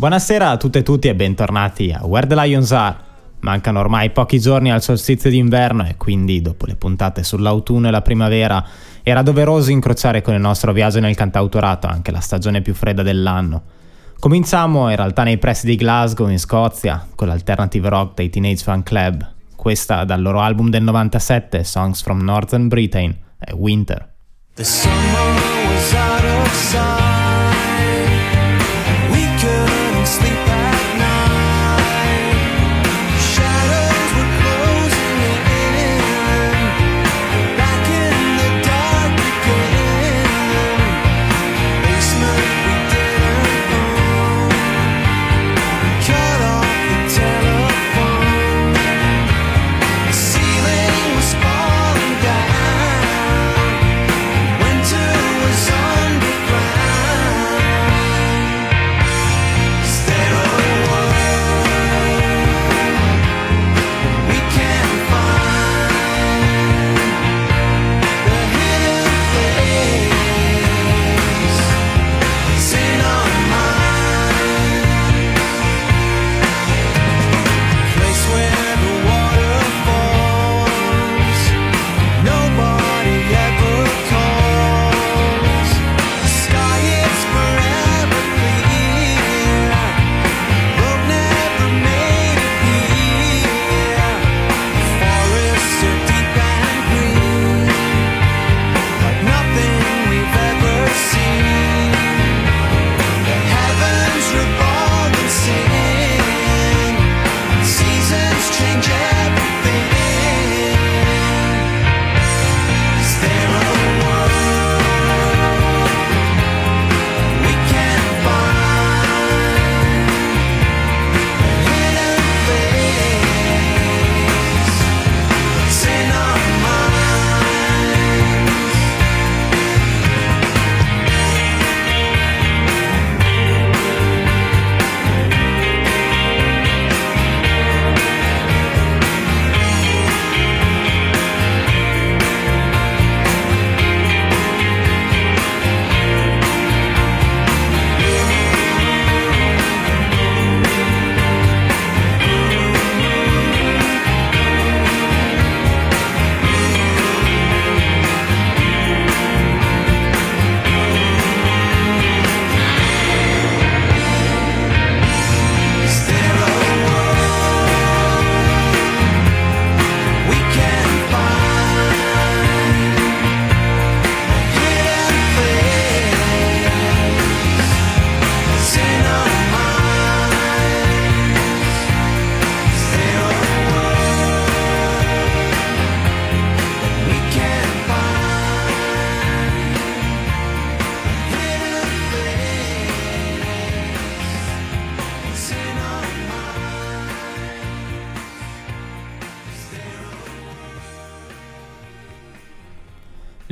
Buonasera a tutte e tutti e bentornati a Where the Lions Are. Mancano ormai pochi giorni al solstizio d'inverno e quindi dopo le puntate sull'autunno e la primavera era doveroso incrociare con il nostro viaggio nel cantautorato anche la stagione più fredda dell'anno. Cominciamo in realtà nei pressi di Glasgow in Scozia con l'alternative rock dei Teenage Fan Club, questa dal loro album del 97 Songs from Northern Britain è Winter. The summer was out of sight.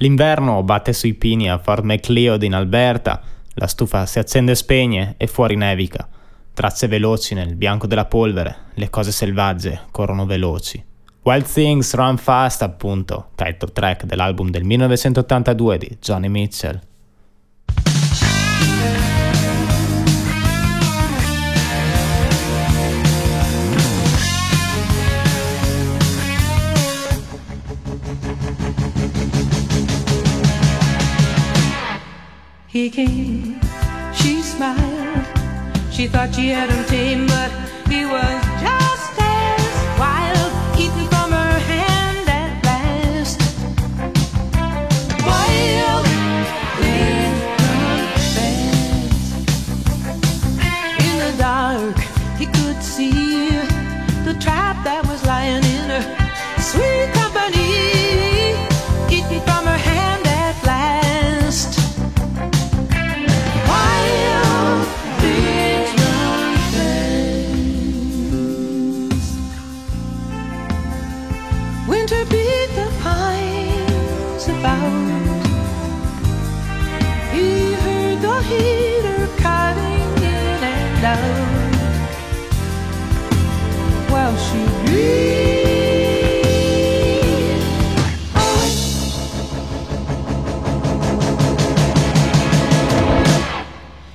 L'inverno batte sui pini a Fort McLeod in Alberta, la stufa si accende e spegne e fuori nevica. Tracce veloci nel bianco della polvere, le cose selvagge corrono veloci. Wild Things Run Fast, appunto, title track dell'album del 1982 di Johnny Mitchell. He came, she smiled. She thought she had him tame, but he was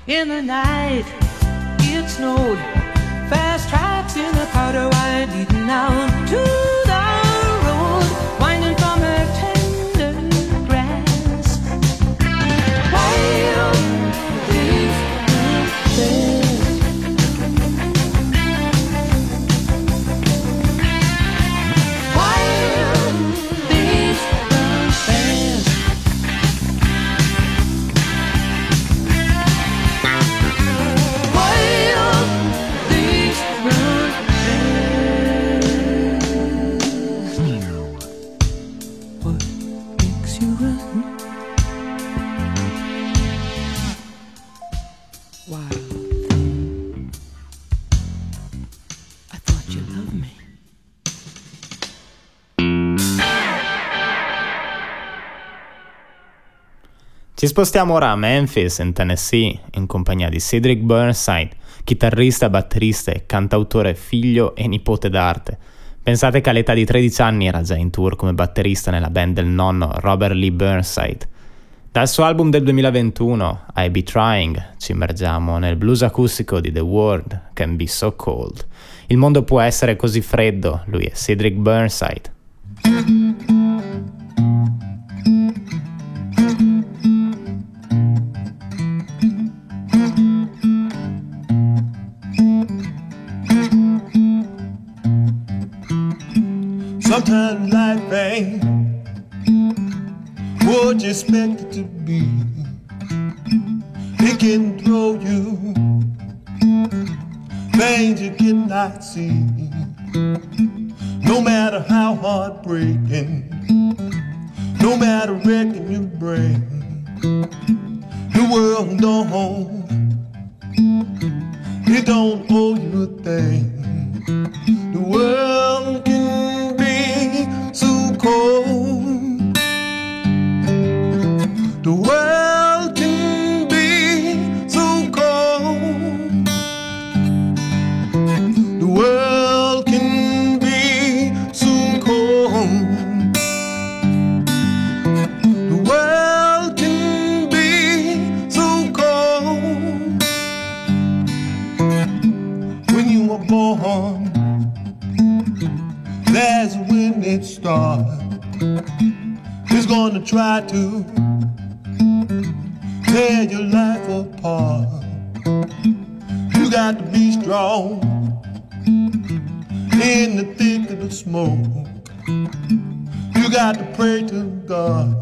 In the night, it snowed. Fast tracks in the powder, I didn't know. Ci spostiamo ora a Memphis, in Tennessee, in compagnia di Cedric Burnside, chitarrista, batterista e cantautore figlio e nipote d'arte. Pensate che all'età di 13 anni era già in tour come batterista nella band del nonno Robert Lee Burnside. Dal suo album del 2021, I Be Trying, ci immergiamo nel blues acustico di The World Can Be So Cold. Il mondo può essere così freddo, lui è Cedric Burnside. Sometimes life ain't what you expect it to be. It can throw you things you cannot see. No matter how heartbreaking, no matter wrecking you bring, the world don't, it don't owe you a thing. The world try to tear your life apart. You got to be strong in the thick of the smoke. You got to pray to God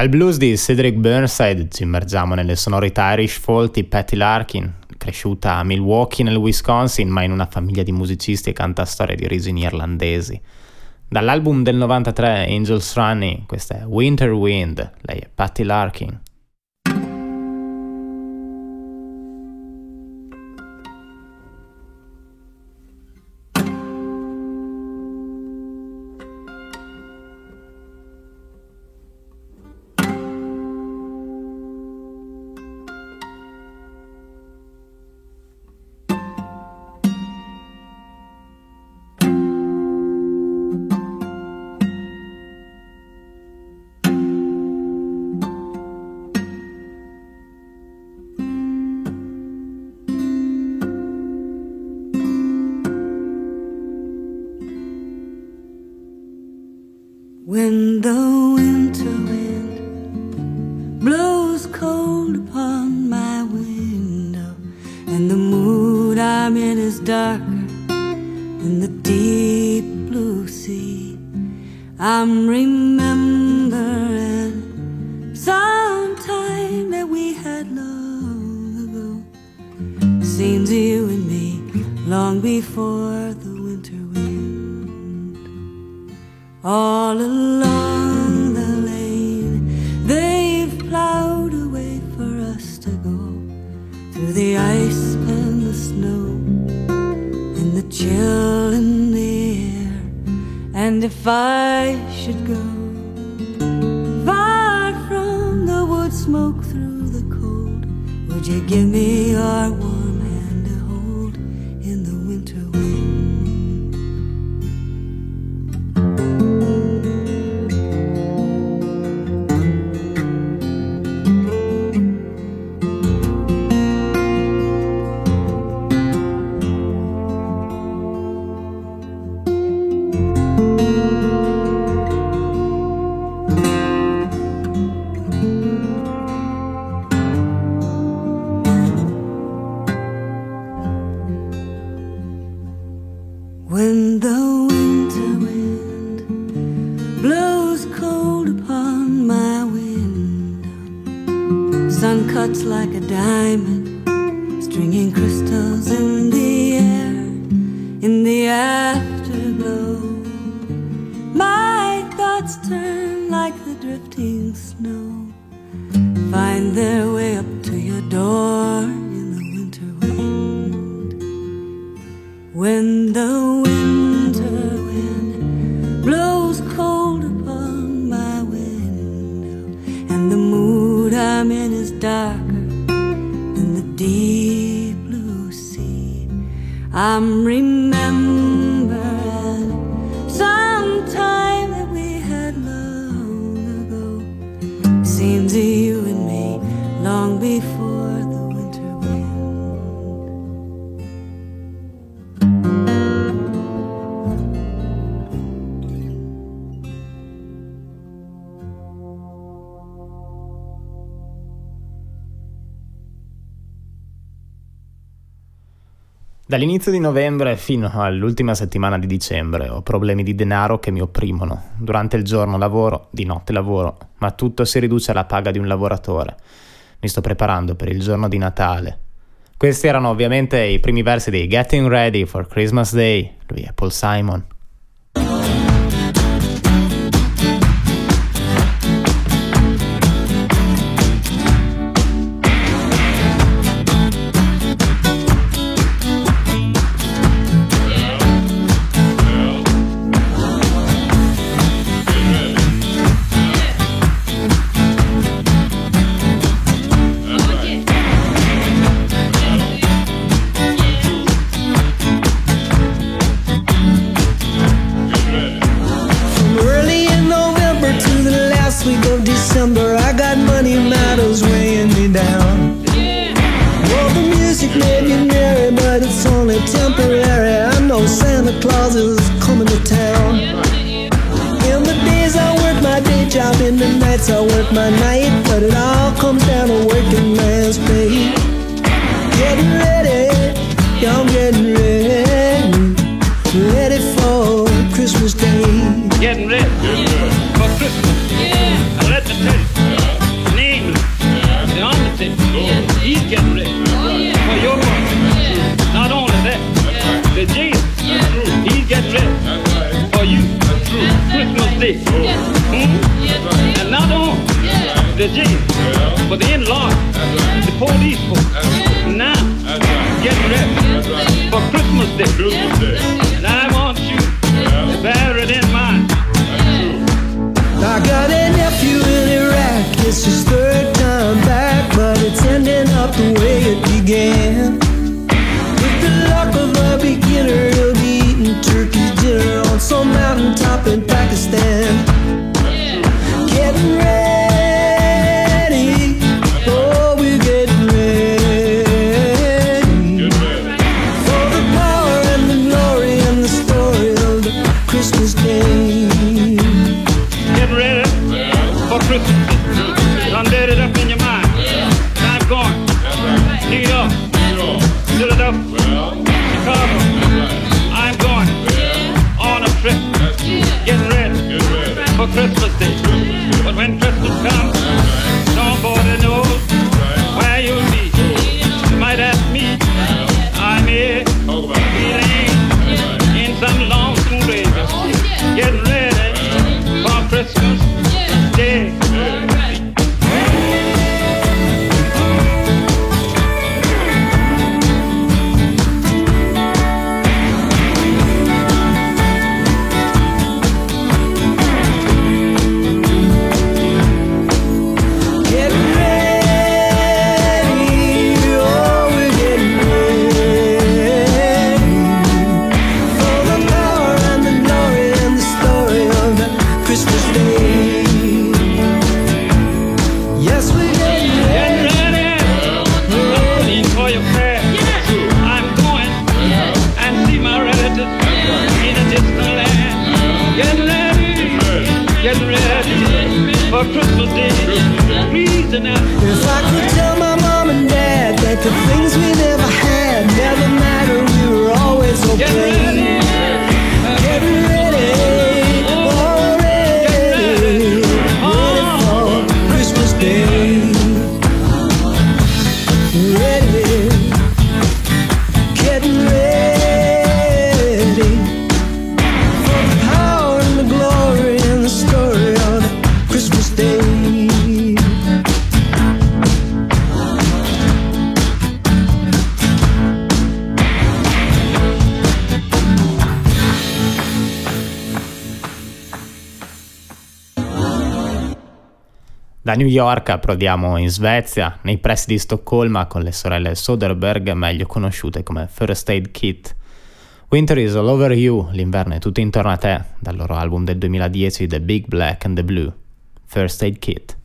Dal blues di Cedric Burnside ci immergiamo nelle sonorità Irish folk di Patty Larkin, cresciuta a Milwaukee nel Wisconsin ma in una famiglia di musicisti e cantastorie di origini irlandesi. Dall'album del 93 Angels Running, questa è Winter Wind, lei è Patty Larkin. cuts like a diamond, stringing crystals in the air, in the afterglow. My thoughts turn like the drifting snow, find their I'm remembering. dall'inizio di novembre fino all'ultima settimana di dicembre ho problemi di denaro che mi opprimono. Durante il giorno lavoro, di notte lavoro, ma tutto si riduce alla paga di un lavoratore. Mi sto preparando per il giorno di Natale. Questi erano ovviamente i primi versi di Getting Ready for Christmas Day. Lui è Paul Simon. Virginia. Yeah. But they in Lawrence. Right. The police force. Right. Now, right. get ready for Christmas Day. I'm going on a trip, getting ready. for Christmas Day. But when Christmas comes, Da New York approdiamo in Svezia, nei pressi di Stoccolma con le sorelle Soderbergh, meglio conosciute come First Aid Kit. Winter is all over you, l'inverno è tutto intorno a te, dal loro album del 2010 The Big Black and the Blue, First Aid Kit.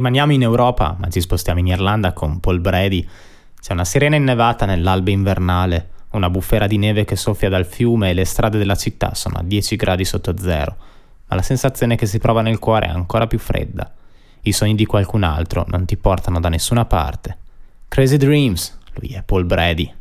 Rimaniamo in Europa, ma ci spostiamo in Irlanda con Paul Brady. C'è una sirena innevata nell'alba invernale, una bufera di neve che soffia dal fiume e le strade della città sono a 10 gradi sotto zero, ma la sensazione che si prova nel cuore è ancora più fredda. I sogni di qualcun altro non ti portano da nessuna parte. Crazy Dreams, lui è Paul Brady.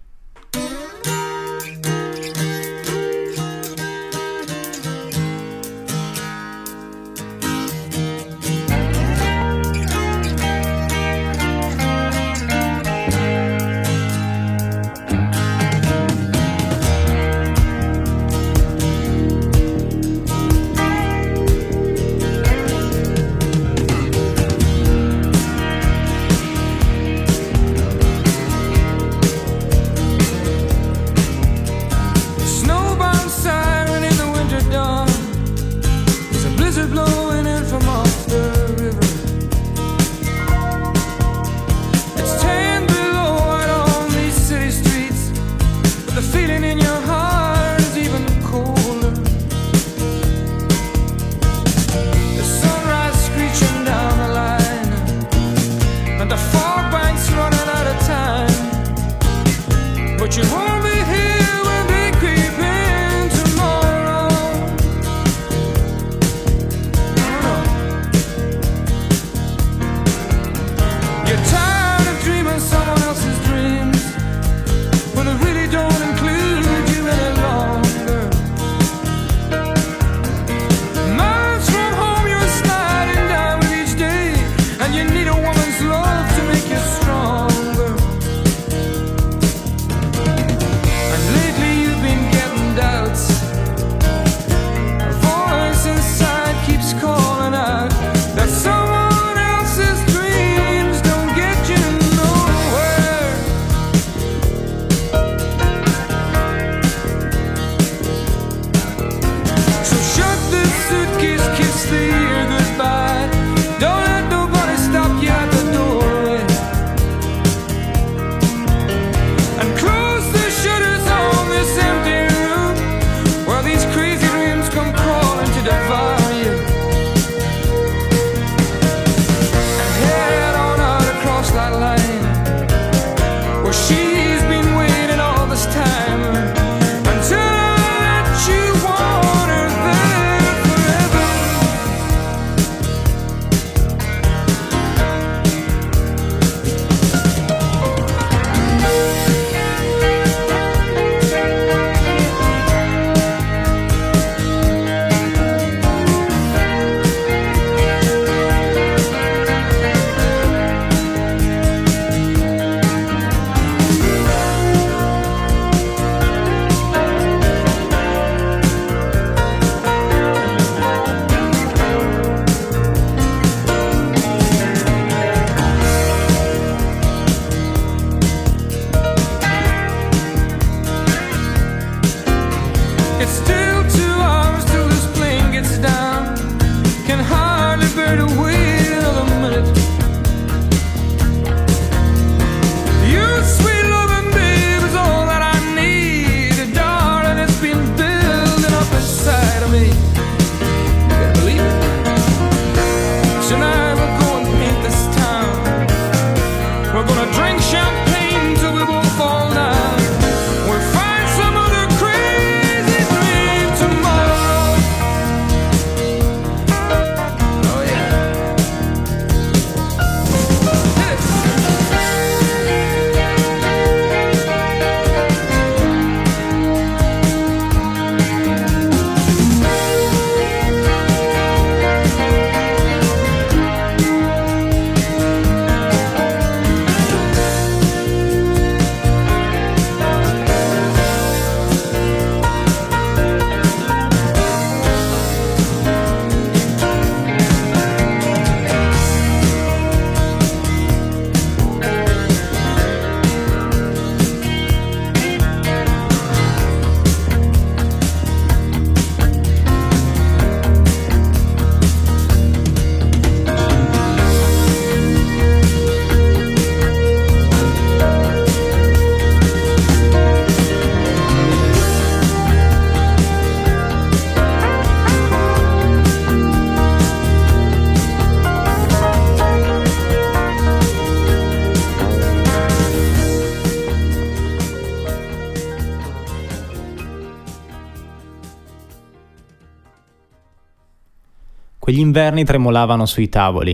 Quegli inverni tremolavano sui tavoli,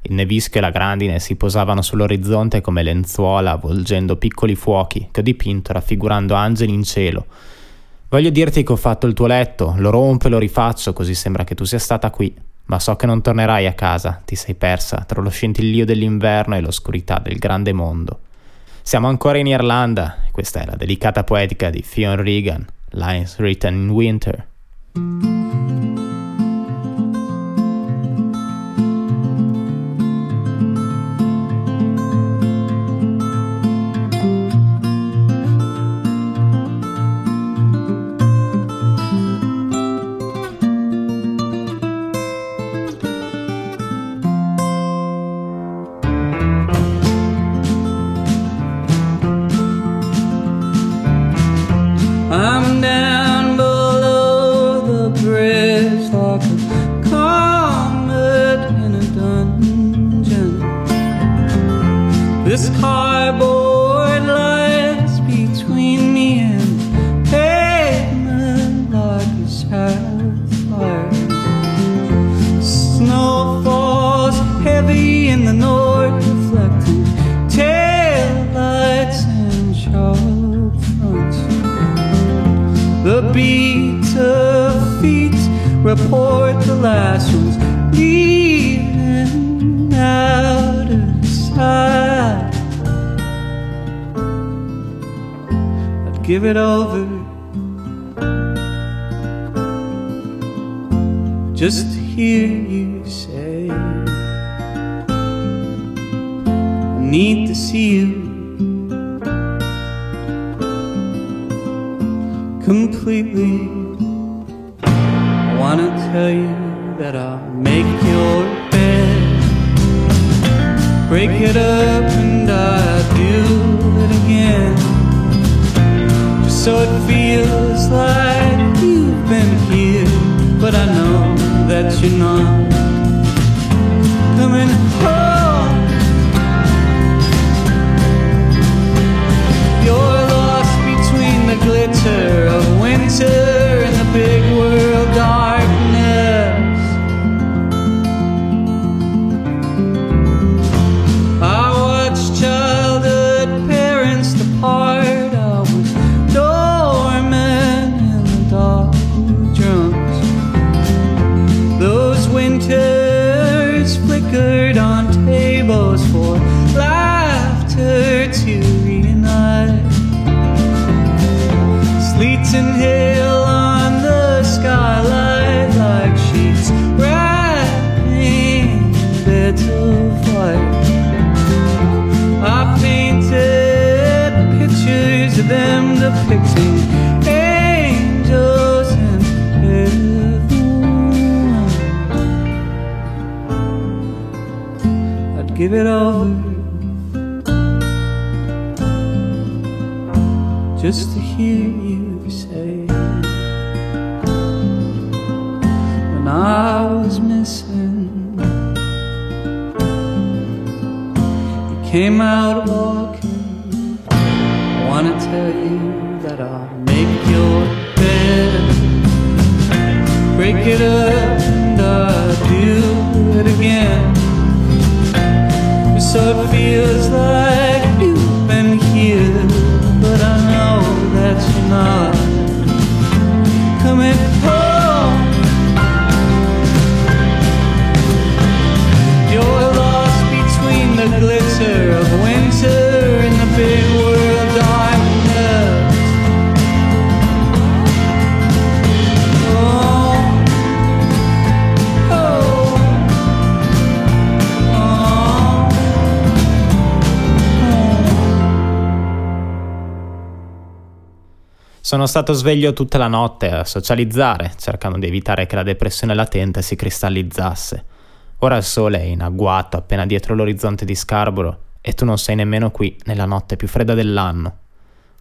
il nevischio e la grandine si posavano sull'orizzonte come lenzuola, avvolgendo piccoli fuochi che ho dipinto raffigurando angeli in cielo. Voglio dirti che ho fatto il tuo letto, lo rompo e lo rifaccio, così sembra che tu sia stata qui, ma so che non tornerai a casa, ti sei persa tra lo scintillio dell'inverno e l'oscurità del grande mondo. Siamo ancora in Irlanda, e questa è la delicata poetica di Fionn Regan, Lines Written in Winter. Just to hear you say, I need to see you. completely. I wanna tell you that I'll make your bed, break it up, and I'll do it again. Just so it feels like that you're not coming home. You're lost between the glitter of winter Give it over just to hear you say when I was missing you came out walking. I wanna tell you that I'll make your bed. Break it up and I'll do it again Sono stato sveglio tutta la notte a socializzare, cercando di evitare che la depressione latente si cristallizzasse. Ora il sole è in agguato appena dietro l'orizzonte di Scarborough e tu non sei nemmeno qui nella notte più fredda dell'anno.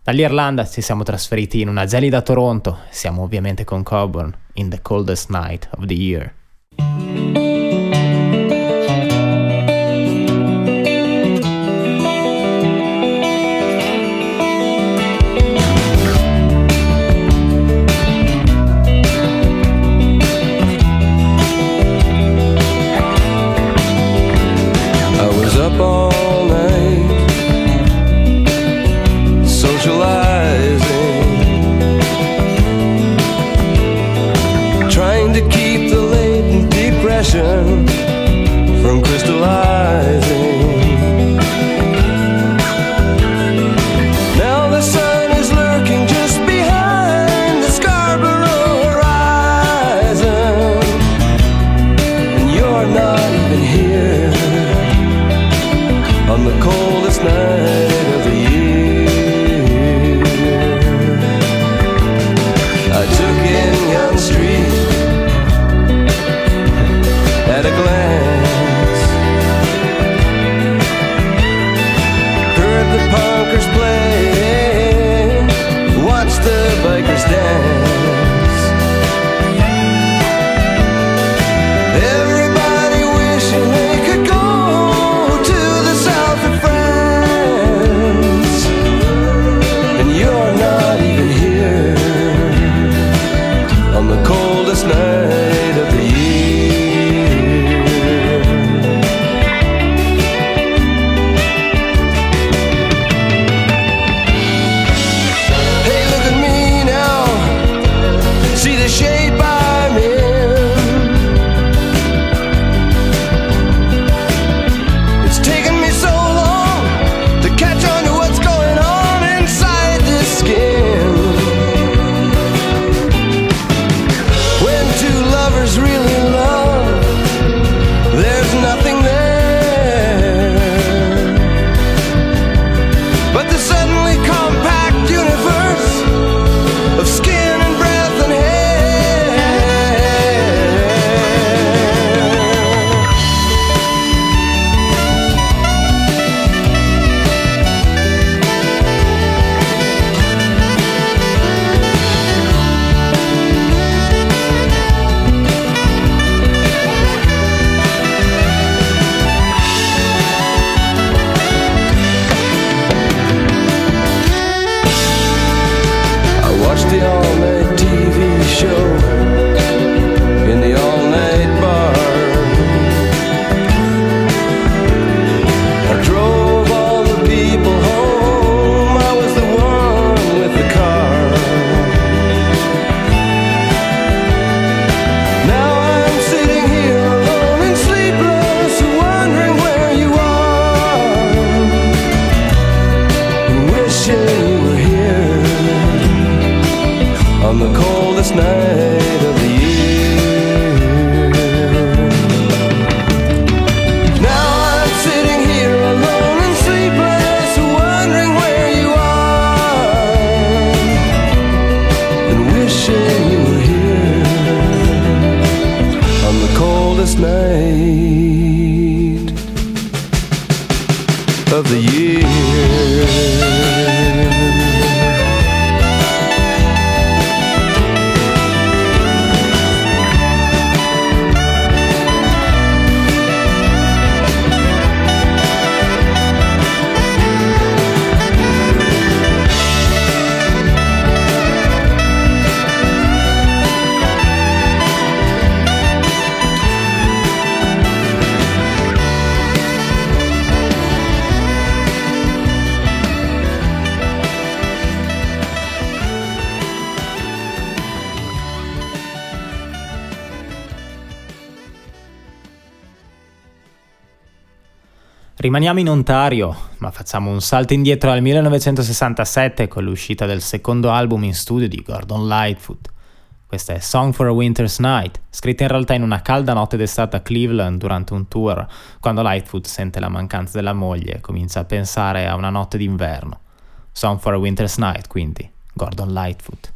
Dall'Irlanda ci siamo trasferiti in una gelida Toronto, siamo ovviamente con Coburn, in the coldest night of the year. Rimaniamo in Ontario, ma facciamo un salto indietro al 1967 con l'uscita del secondo album in studio di Gordon Lightfoot. Questa è Song for a Winter's Night, scritta in realtà in una calda notte d'estate a Cleveland durante un tour, quando Lightfoot sente la mancanza della moglie e comincia a pensare a una notte d'inverno. Song for a Winter's Night, quindi, Gordon Lightfoot.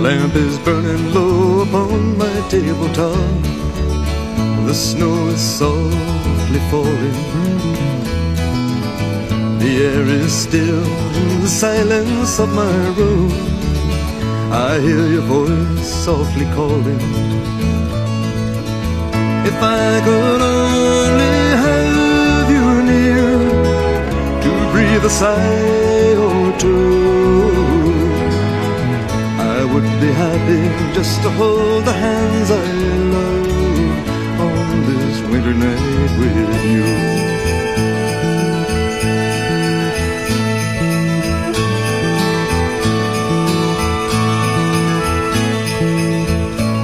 Lamp is burning low upon my tabletop. The snow is softly falling. The air is still in the silence of my room. I hear your voice softly calling. If I could only have you near to breathe a sigh or two. Would be happy just to hold the hands I love. on this winter night with you.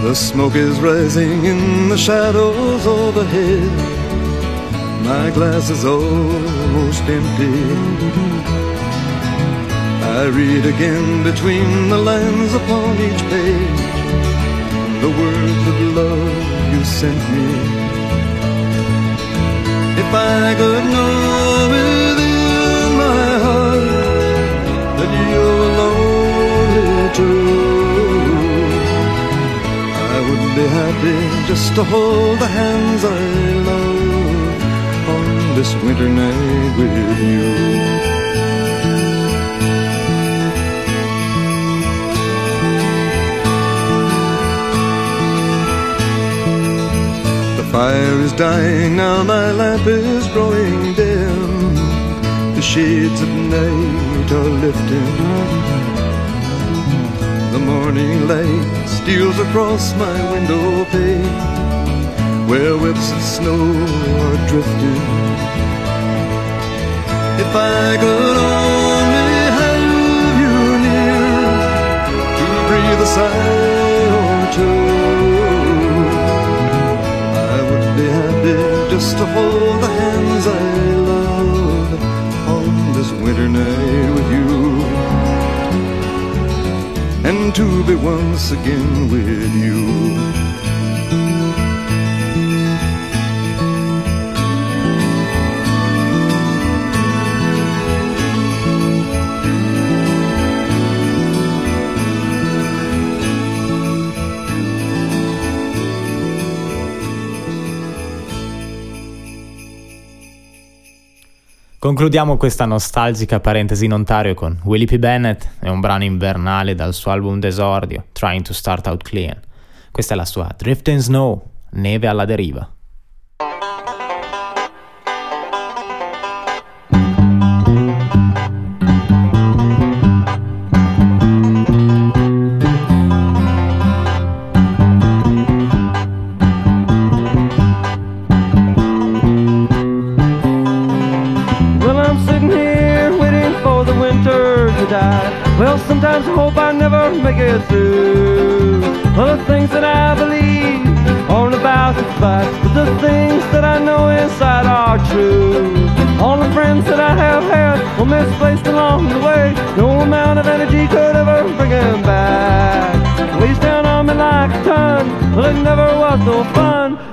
The smoke is rising in the shadows overhead. My glass is almost empty. I read again between the lines upon each page the words of love you sent me. If I could know within my heart that you're lonely too, I would be happy just to hold the hands I love on this winter night with you. Fire is dying now, my lamp is growing dim. The shades of night are lifting. The morning light steals across my window pane, where whips of snow are drifting. If I could only have you near to breathe a sigh just to hold the hands I love on this winter night with you. And to be once again with you. Concludiamo questa nostalgica parentesi in Ontario con Willie P. Bennett e un brano invernale dal suo album d'esordio, Trying to Start Out Clean. Questa è la sua Drift in Snow, neve alla deriva.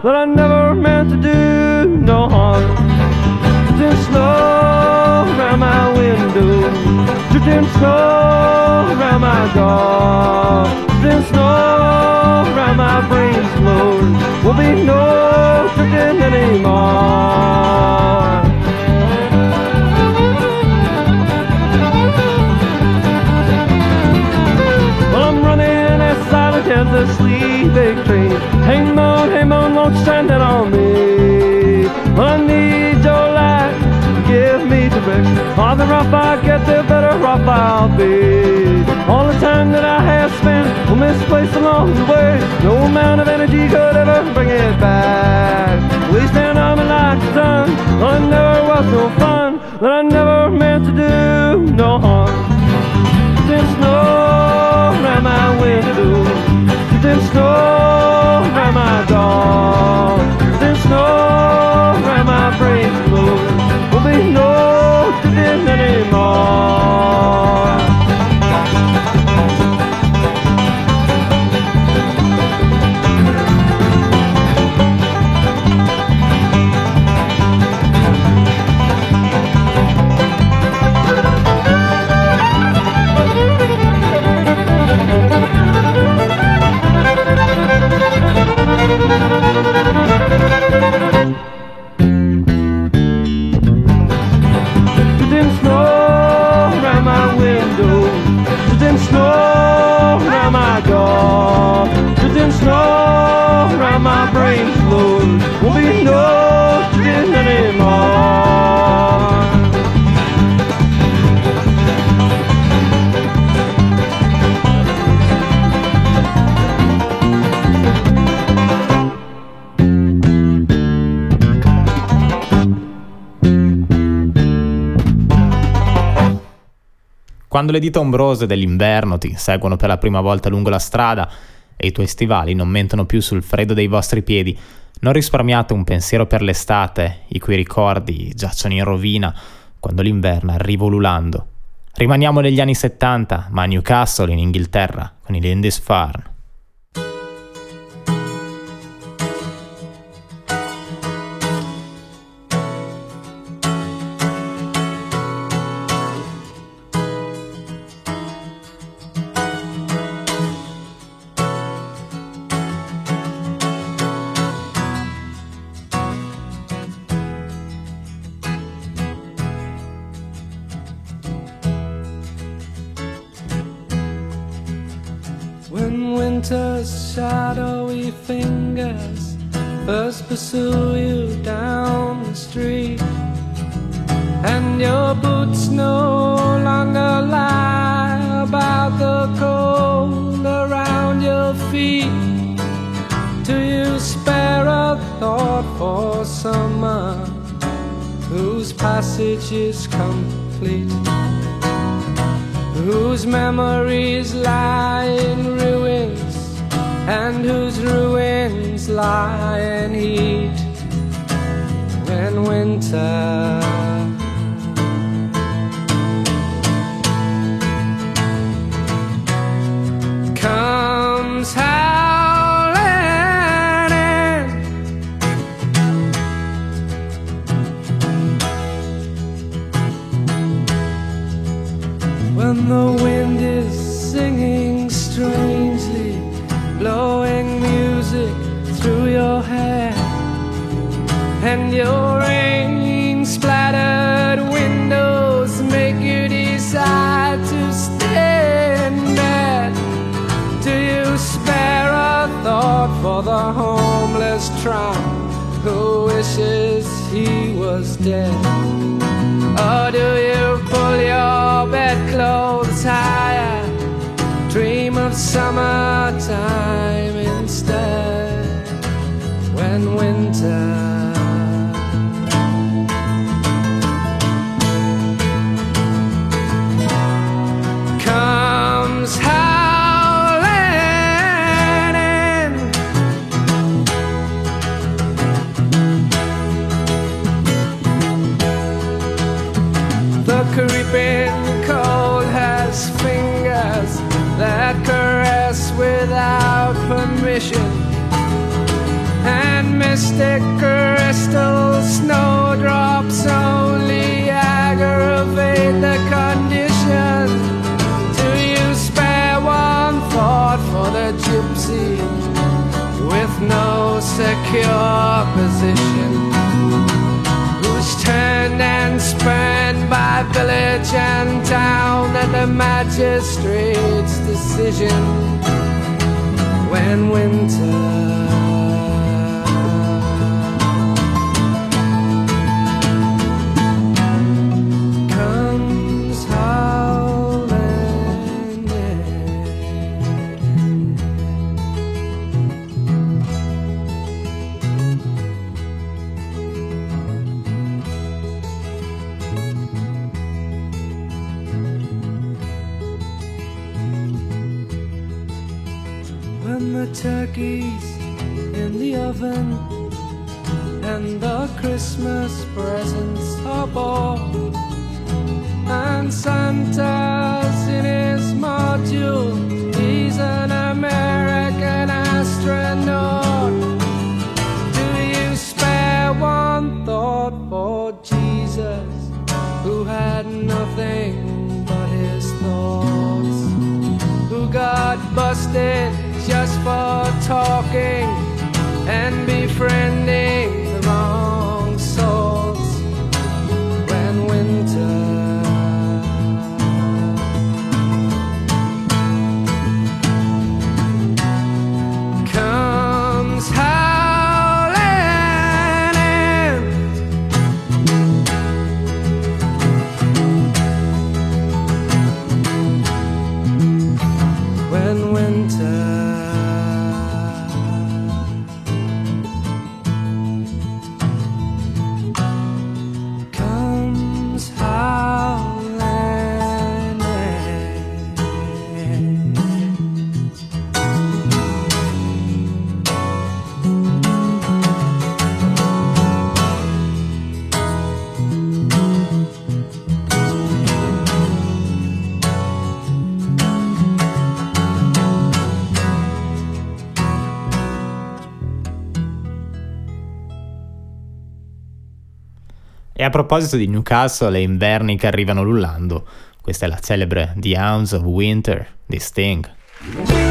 But I never meant to do no harm. Drifting snow around my window. Drifting snow around my door. Direction. All the rough I get, the better off I'll be. All the time that I have spent will misplaced along the way. No amount of energy could ever bring it back. Stand on me like the sun. Well, it never was so fun, that I never meant to do no harm. Drifting snow around my window. Drifting snow around my door. Drifting snow anymore. Le dita ombrose dell'inverno ti seguono per la prima volta lungo la strada e i tuoi stivali non mentono più sul freddo dei vostri piedi, non risparmiate un pensiero per l'estate, i cui ricordi giacciono in rovina quando l'inverno arriva ululando. Rimaniamo negli anni 70, ma a Newcastle, in Inghilterra, con i Lindisfarne. Fingers first pursue you down the street, and your boots no longer lie about the cold around your feet. Do you spare a thought for someone whose passage is complete? whose memories lie in ruins and whose ruins lie in heat when winter. Comes howling in. When the wind is singing strangely, and your rain splattered windows make you decide to stay in bed. Do you spare a thought for the homeless tramp who wishes he was dead? Or do you pull your bedclothes higher? Dream of summertime creeping cold has fingers that caress without permission. And mystic crystal snowdrops only aggravate the condition. Do you spare one thought for the gypsy with no secure position? who's turned and spurned by village and town at the magistrate's decision. When winter turkey's in the oven and the Christmas presents are bought and Santa's in his module. He's an American astronaut. Do you spare one thought for Jesus who had nothing but his thoughts? who got busted for talking and befriending E a proposito di Newcastle e inverni che arrivano lullando, questa è la celebre The Hounds of Winter di Sting.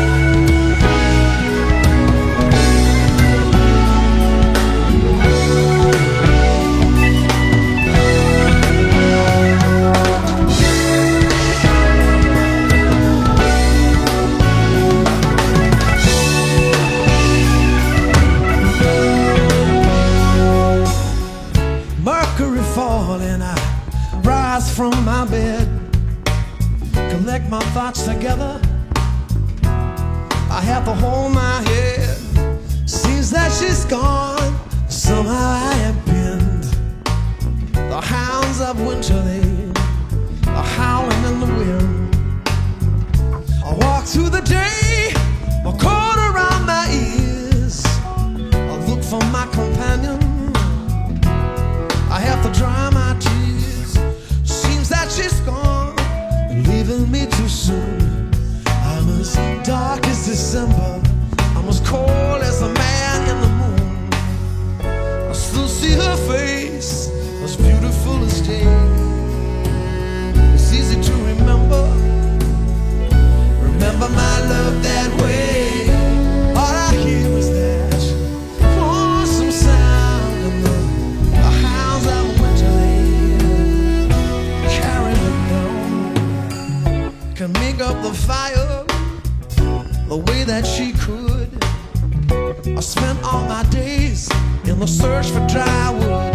Fire the way that she could. I spent all my days in the search for dry wood.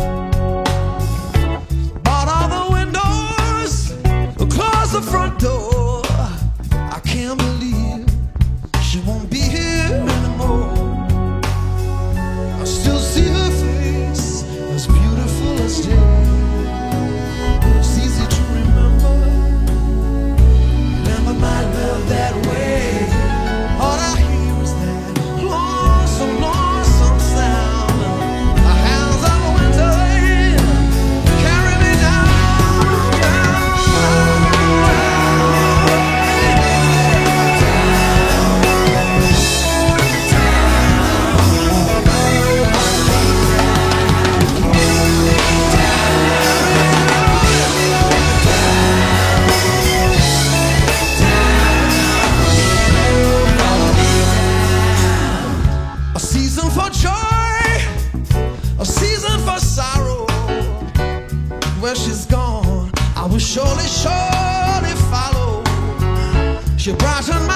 Season for sorrow. Where she's gone, I will surely, surely follow. She brightened my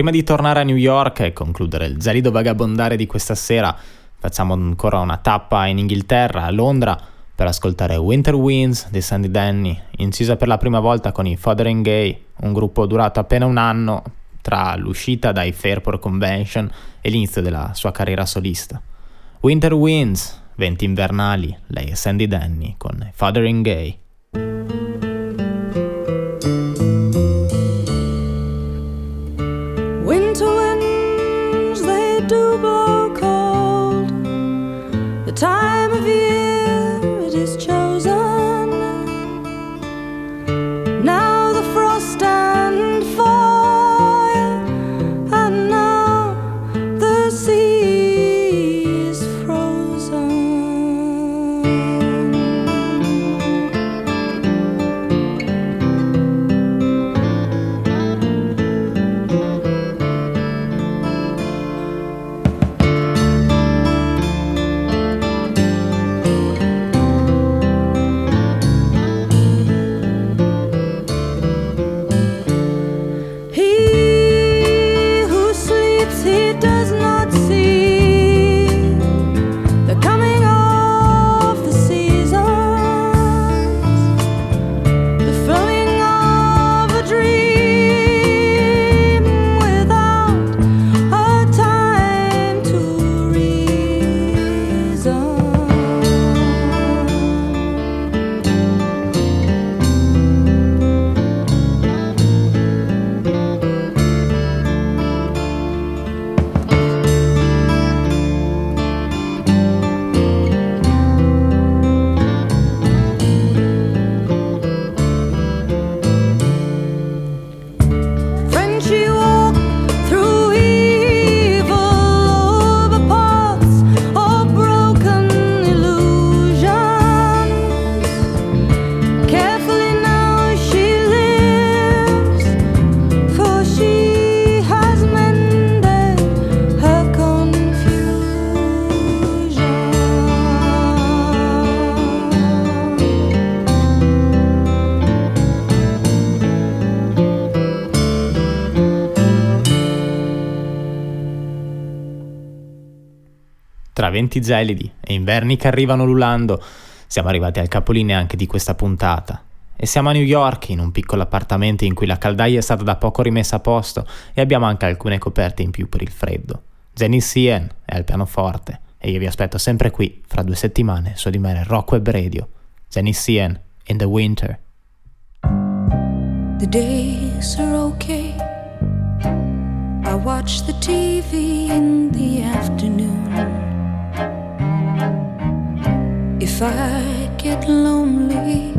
Prima di tornare a New York e concludere il gelido vagabondare di questa sera, facciamo ancora una tappa in Inghilterra, a Londra, per ascoltare Winter Winds di Sandy Denny, incisa per la prima volta con i Fothering Gay, un gruppo durato appena un anno tra l'uscita dai Fairport Convention e l'inizio della sua carriera solista. Winter Winds, venti invernali, lei è Sandy Denny con Fothering Gay. Tra venti gelidi e inverni che arrivano lulando, siamo arrivati al capolinea anche di questa puntata. E siamo a New York, in un piccolo appartamento in cui la caldaia è stata da poco rimessa a posto e abbiamo anche alcune coperte in più per il freddo. Jenny Sien è al pianoforte e io vi aspetto sempre qui, fra due settimane, su di me Rock Web Radio. Jenny Sien, in the winter. The days are okay. I watch the TV in the afternoon. If I get lonely,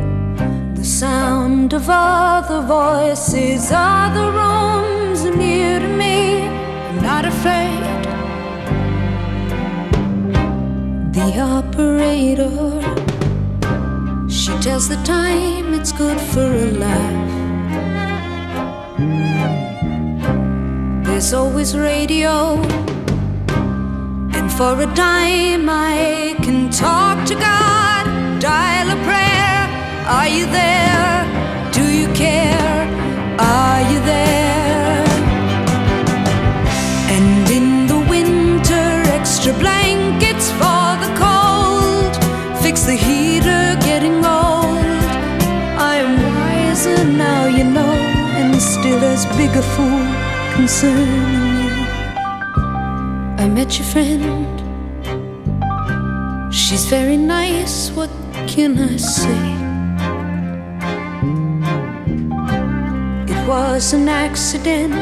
the sound of other voices, other rooms near to me. I'm not afraid. The operator, she tells the time it's good for a laugh. There's always radio. And for a dime, I can talk to God. Are you there? Do you care? Are you there? And in the winter, extra blankets for the cold. Fix the heater, getting old. I am wiser now, you know, and still as big a fool concerning you. I met your friend. She's very nice, what can I say? Was an accident.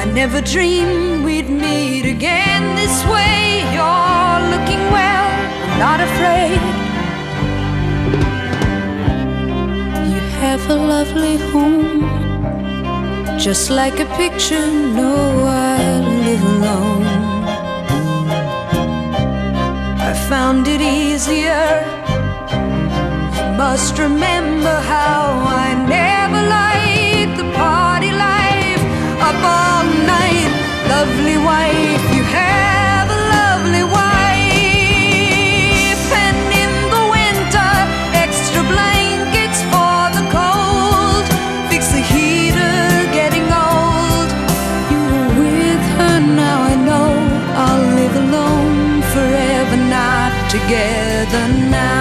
I never dreamed we'd meet again this way. You're looking well, I'm not afraid. You have a lovely home. Just like a picture, no, I live alone. I found it easier. You must remember how I never. up all night. Lovely wife, you have a lovely wife. And in the winter, extra blankets for the cold. Fix the heater, getting old. You were with her, now I know. I'll live alone forever, not together now.